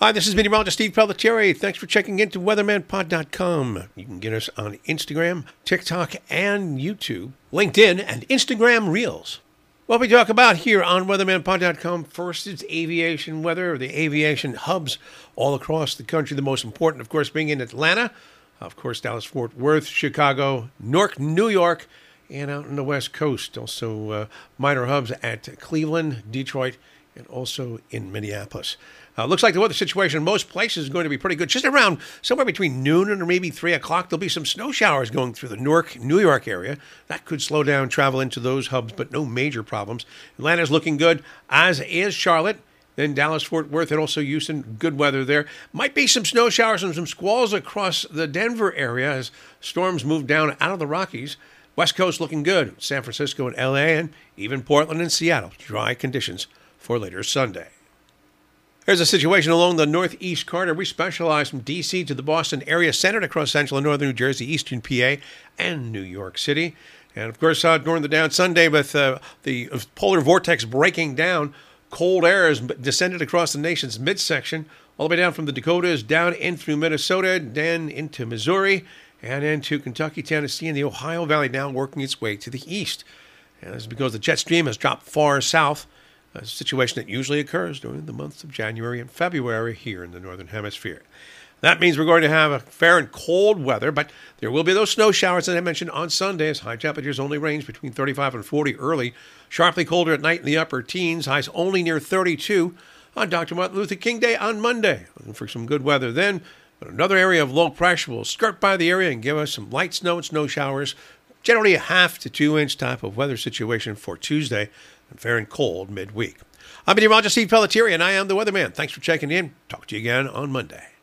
Hi, this is meteorologist Steve Pelletieri. Thanks for checking into weathermanpod.com. You can get us on Instagram, TikTok, and YouTube, LinkedIn, and Instagram Reels. What we talk about here on weathermanpod.com first is aviation weather, the aviation hubs all across the country. The most important, of course, being in Atlanta, of course, Dallas, Fort Worth, Chicago, Newark, New York, and out on the West Coast. Also, uh, minor hubs at Cleveland, Detroit, and also in Minneapolis. Uh, looks like the weather situation in most places is going to be pretty good. Just around somewhere between noon and maybe 3 o'clock, there'll be some snow showers going through the Newark, New York area. That could slow down travel into those hubs, but no major problems. Atlanta's looking good, as is Charlotte. Then Dallas, Fort Worth, and also Houston. Good weather there. Might be some snow showers and some squalls across the Denver area as storms move down out of the Rockies. West Coast looking good. San Francisco and LA, and even Portland and Seattle. Dry conditions for later Sunday. There's a situation along the Northeast corridor. We specialize from D.C. to the Boston area, centered across central and northern New Jersey, eastern PA, and New York City. And of course, uh, during the down Sunday, with uh, the polar vortex breaking down, cold air has descended across the nation's midsection, all the way down from the Dakotas, down in through Minnesota, then into Missouri, and into Kentucky, Tennessee, and the Ohio Valley, now working its way to the east. And this is because the jet stream has dropped far south a situation that usually occurs during the months of January and February here in the Northern Hemisphere. That means we're going to have a fair and cold weather, but there will be those snow showers, that I mentioned, on Sunday, as high temperatures only range between 35 and 40 early, sharply colder at night in the upper teens, highs only near 32 on Dr. Martin Luther King Day on Monday. Looking for some good weather then, but another area of low pressure will skirt by the area and give us some light snow and snow showers, generally a half to two inch type of weather situation for Tuesday and fair and cold midweek. I'm meteorologist Steve Pelletieri, and I am the weatherman. Thanks for checking in. Talk to you again on Monday.